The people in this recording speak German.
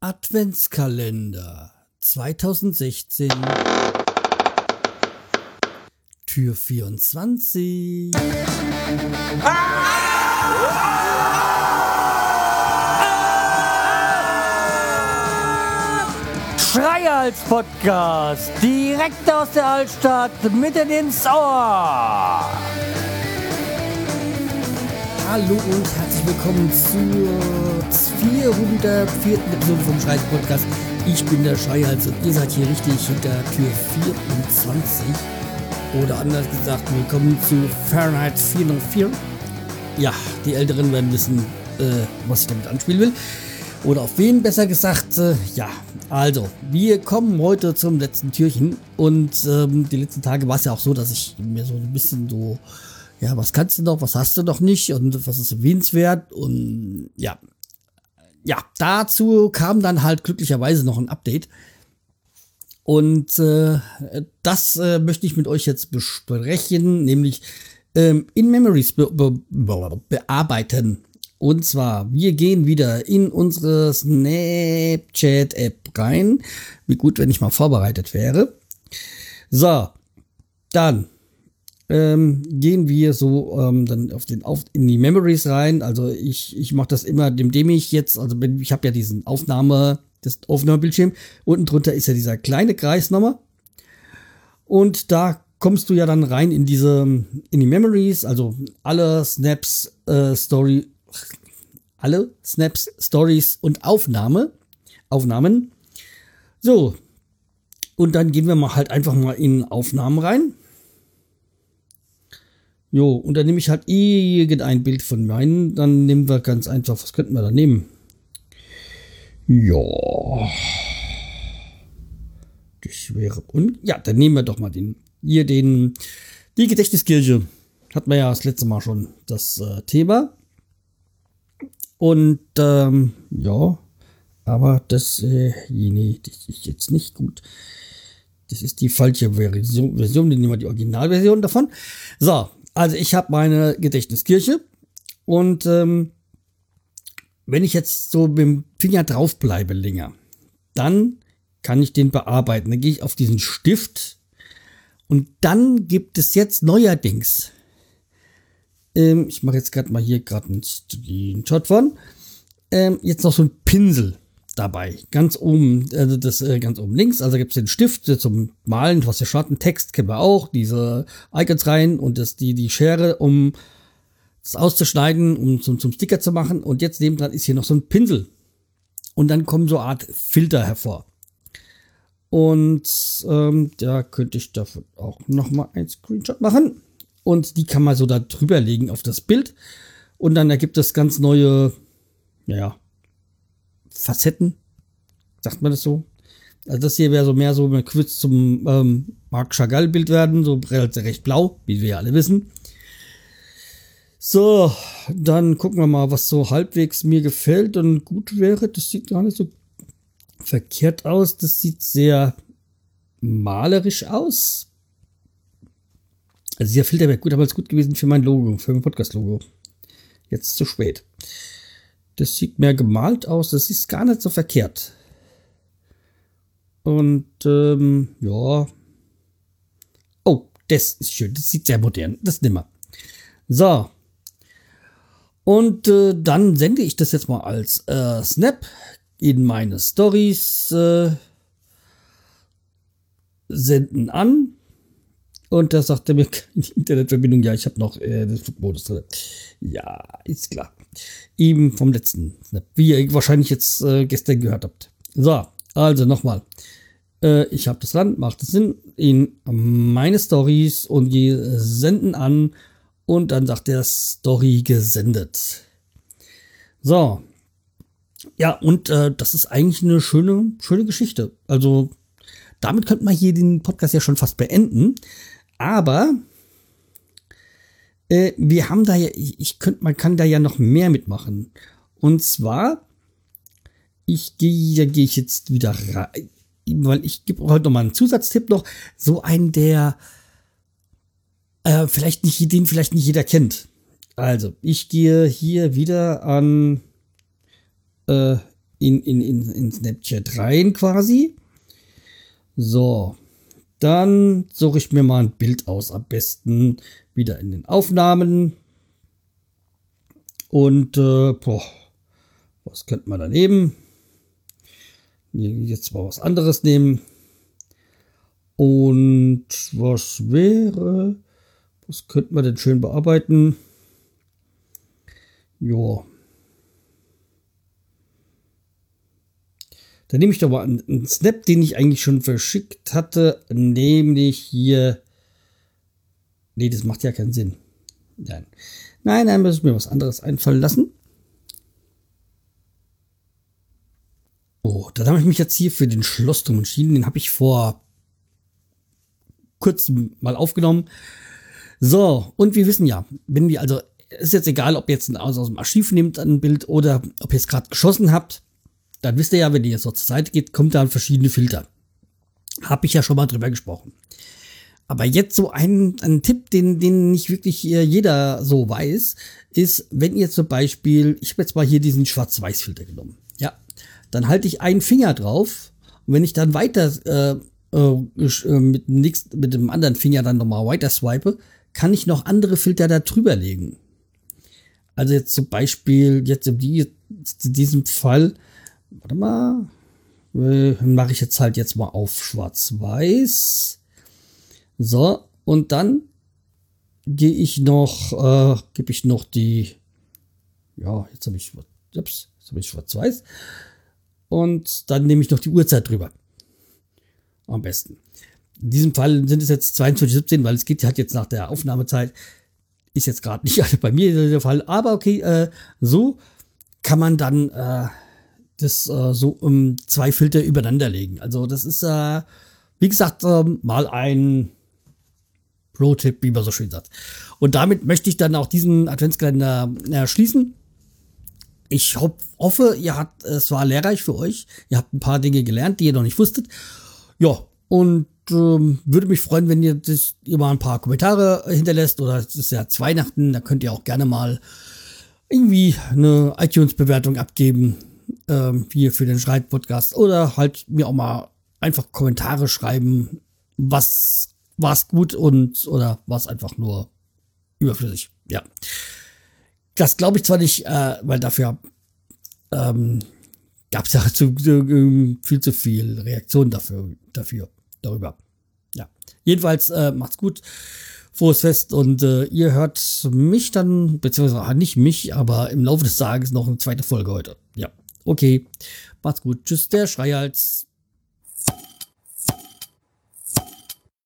Adventskalender 2016 Tür 24 Schreihals Podcast, direkt aus der Altstadt, mitten ins Ohr. Hallo und herzlich willkommen zur 404. Episode vom Schreihals Podcast. Ich bin der Schreihals und ihr seid hier richtig hinter Tür 24. Oder anders gesagt, willkommen zu Fahrenheit 404. Ja, die Älteren werden wissen, äh, was ich damit anspielen will. Oder auf wen besser gesagt, äh, ja. Also, wir kommen heute zum letzten Türchen. Und ähm, die letzten Tage war es ja auch so, dass ich mir so ein bisschen so, ja, was kannst du noch, was hast du noch nicht und was ist erwähnenswert. Und ja, ja, dazu kam dann halt glücklicherweise noch ein Update. Und äh, das äh, möchte ich mit euch jetzt besprechen, nämlich ähm, in Memories be be bearbeiten. Und zwar, wir gehen wieder in unsere Snapchat-App rein. Wie gut, wenn ich mal vorbereitet wäre. So, dann ähm, gehen wir so ähm, dann auf den auf in die Memories rein. Also ich ich mache das immer, indem ich jetzt, also bin, ich habe ja diesen Aufnahme das Aufnahmebildschirm. Unten drunter ist ja dieser kleine Kreis nochmal. Und da kommst du ja dann rein in diese, in die Memories, also alle Snaps, äh, Story, alle Snaps, Stories und Aufnahme, Aufnahmen. So. Und dann gehen wir mal halt einfach mal in Aufnahmen rein. Jo, und dann nehme ich halt irgendein Bild von meinen. Dann nehmen wir ganz einfach, was könnten wir da nehmen? Ja. Das wäre. Und ja, dann nehmen wir doch mal den. Hier den. Die Gedächtniskirche. Hatten wir ja das letzte Mal schon das äh, Thema. Und ähm, ja, aber das, äh, nee, das ist jetzt nicht gut. Das ist die falsche Version. Version nehmen wir die Originalversion davon. So, also ich habe meine Gedächtniskirche und ähm, wenn ich jetzt so mit dem Finger drauf bleibe länger, dann kann ich den bearbeiten. Dann gehe ich auf diesen Stift und dann gibt es jetzt neuerdings. Ähm, ich mache jetzt gerade mal hier gerade einen Screenshot von. Ähm, jetzt noch so ein Pinsel dabei. Ganz oben, also das äh, ganz oben links. Also gibt es den Stift zum Malen, was der Schatten, Text kennen wir auch, diese Icons rein und das, die, die Schere, um das auszuschneiden, um zum, zum Sticker zu machen. Und jetzt nebendran ist hier noch so ein Pinsel. Und dann kommen so Art Filter hervor. Und ähm, da könnte ich davon auch nochmal ein Screenshot machen. Und die kann man so da drüber legen auf das Bild. Und dann ergibt es ganz neue, ja, Facetten. Sagt man das so? Also das hier wäre so mehr so ein Quiz zum ähm, Marc Chagall Bild werden, so recht blau, wie wir alle wissen. So, dann gucken wir mal, was so halbwegs mir gefällt und gut wäre. Das sieht gar nicht so verkehrt aus. Das sieht sehr malerisch aus. Also dieser Filter wäre gut, aber es gut gewesen für mein Logo, für mein Podcast-Logo. Jetzt zu spät. Das sieht mehr gemalt aus. Das ist gar nicht so verkehrt. Und ähm, ja. Oh, das ist schön. Das sieht sehr modern. Das wir. So. Und äh, dann sende ich das jetzt mal als äh, Snap in meine Stories. Äh, senden an. Und da sagt er mir, die Internetverbindung, ja, ich habe noch äh, den Flugmodus drin. Ja, ist klar. Ihm vom letzten Snap, wie ihr wahrscheinlich jetzt äh, gestern gehört habt. So, also nochmal. Äh, ich habe das dran, macht es Sinn, in meine Stories und die senden an und dann sagt er Story gesendet. So. Ja, und äh, das ist eigentlich eine schöne, schöne Geschichte. Also, damit könnte man hier den Podcast ja schon fast beenden. Aber äh, wir haben da ja, ich, könnte, man kann da ja noch mehr mitmachen. Und zwar, ich gehe, da gehe ich jetzt wieder rein, weil ich gebe heute noch mal einen Zusatztipp noch, so einen, der äh, vielleicht nicht, den vielleicht nicht jeder kennt. Also, ich gehe hier wieder an äh, in, in, in, in Snapchat rein quasi. So, dann suche ich mir mal ein Bild aus, am besten wieder in den Aufnahmen. Und äh, boah, was könnte man da nehmen? Jetzt mal was anderes nehmen. Und was wäre, was könnte man denn schön bearbeiten? Ja. Da nehme ich doch mal einen, Snap, den ich eigentlich schon verschickt hatte, nämlich hier. Nee, das macht ja keinen Sinn. Nein. Nein, muss ich mir was anderes einfallen lassen. Oh, dann habe ich mich jetzt hier für den Schlossturm entschieden. Den habe ich vor kurzem mal aufgenommen. So, und wir wissen ja, wenn wir also, ist jetzt egal, ob ihr jetzt aus, aus dem Archiv nehmt ein Bild oder ob ihr es gerade geschossen habt, dann wisst ihr ja, wenn ihr so zur Seite geht, kommt da verschiedene Filter. Habe ich ja schon mal drüber gesprochen. Aber jetzt so ein, ein Tipp, den, den nicht wirklich jeder so weiß, ist, wenn ihr zum Beispiel, ich habe jetzt mal hier diesen Schwarz-Weiß-Filter genommen. Ja, dann halte ich einen Finger drauf und wenn ich dann weiter äh, äh, äh mit, nächst, mit dem anderen Finger dann nochmal weiter swipe, kann ich noch andere Filter da drüber legen. Also jetzt zum Beispiel, jetzt in, die, in diesem Fall Warte mal. Mache ich jetzt halt jetzt mal auf Schwarz-Weiß. So, und dann gehe ich noch, äh, gebe ich noch die, ja, jetzt habe ich, ups, jetzt habe ich Schwarz-Weiß. Und dann nehme ich noch die Uhrzeit drüber. Am besten. In diesem Fall sind es jetzt 22.17, weil es geht halt jetzt nach der Aufnahmezeit. Ist jetzt gerade nicht bei mir der Fall, aber okay, äh, so kann man dann äh, das äh, so um zwei Filter übereinander legen. Also das ist, äh, wie gesagt, äh, mal ein Pro-Tipp, wie man so schön sagt. Und damit möchte ich dann auch diesen Adventskalender äh, schließen. Ich ho hoffe, ihr habt, es war lehrreich für euch. Ihr habt ein paar Dinge gelernt, die ihr noch nicht wusstet. Ja, und ähm, würde mich freuen, wenn ihr, das, ihr mal ein paar Kommentare hinterlässt. Oder es ist ja Weihnachten, da könnt ihr auch gerne mal irgendwie eine iTunes-Bewertung abgeben ähm, hier für den Schreit-Podcast oder halt mir auch mal einfach Kommentare schreiben, was war's gut und oder war es einfach nur überflüssig. Ja. Das glaube ich zwar nicht, äh, weil dafür ähm, gab es ja zu, zu, ähm, viel zu viel Reaktion dafür, dafür, darüber. Ja. Jedenfalls äh, macht's gut. Frohes Fest und äh, ihr hört mich dann, beziehungsweise nicht mich, aber im Laufe des Tages noch eine zweite Folge heute. Ja. Okay, macht's gut. Tschüss, der Schreihals.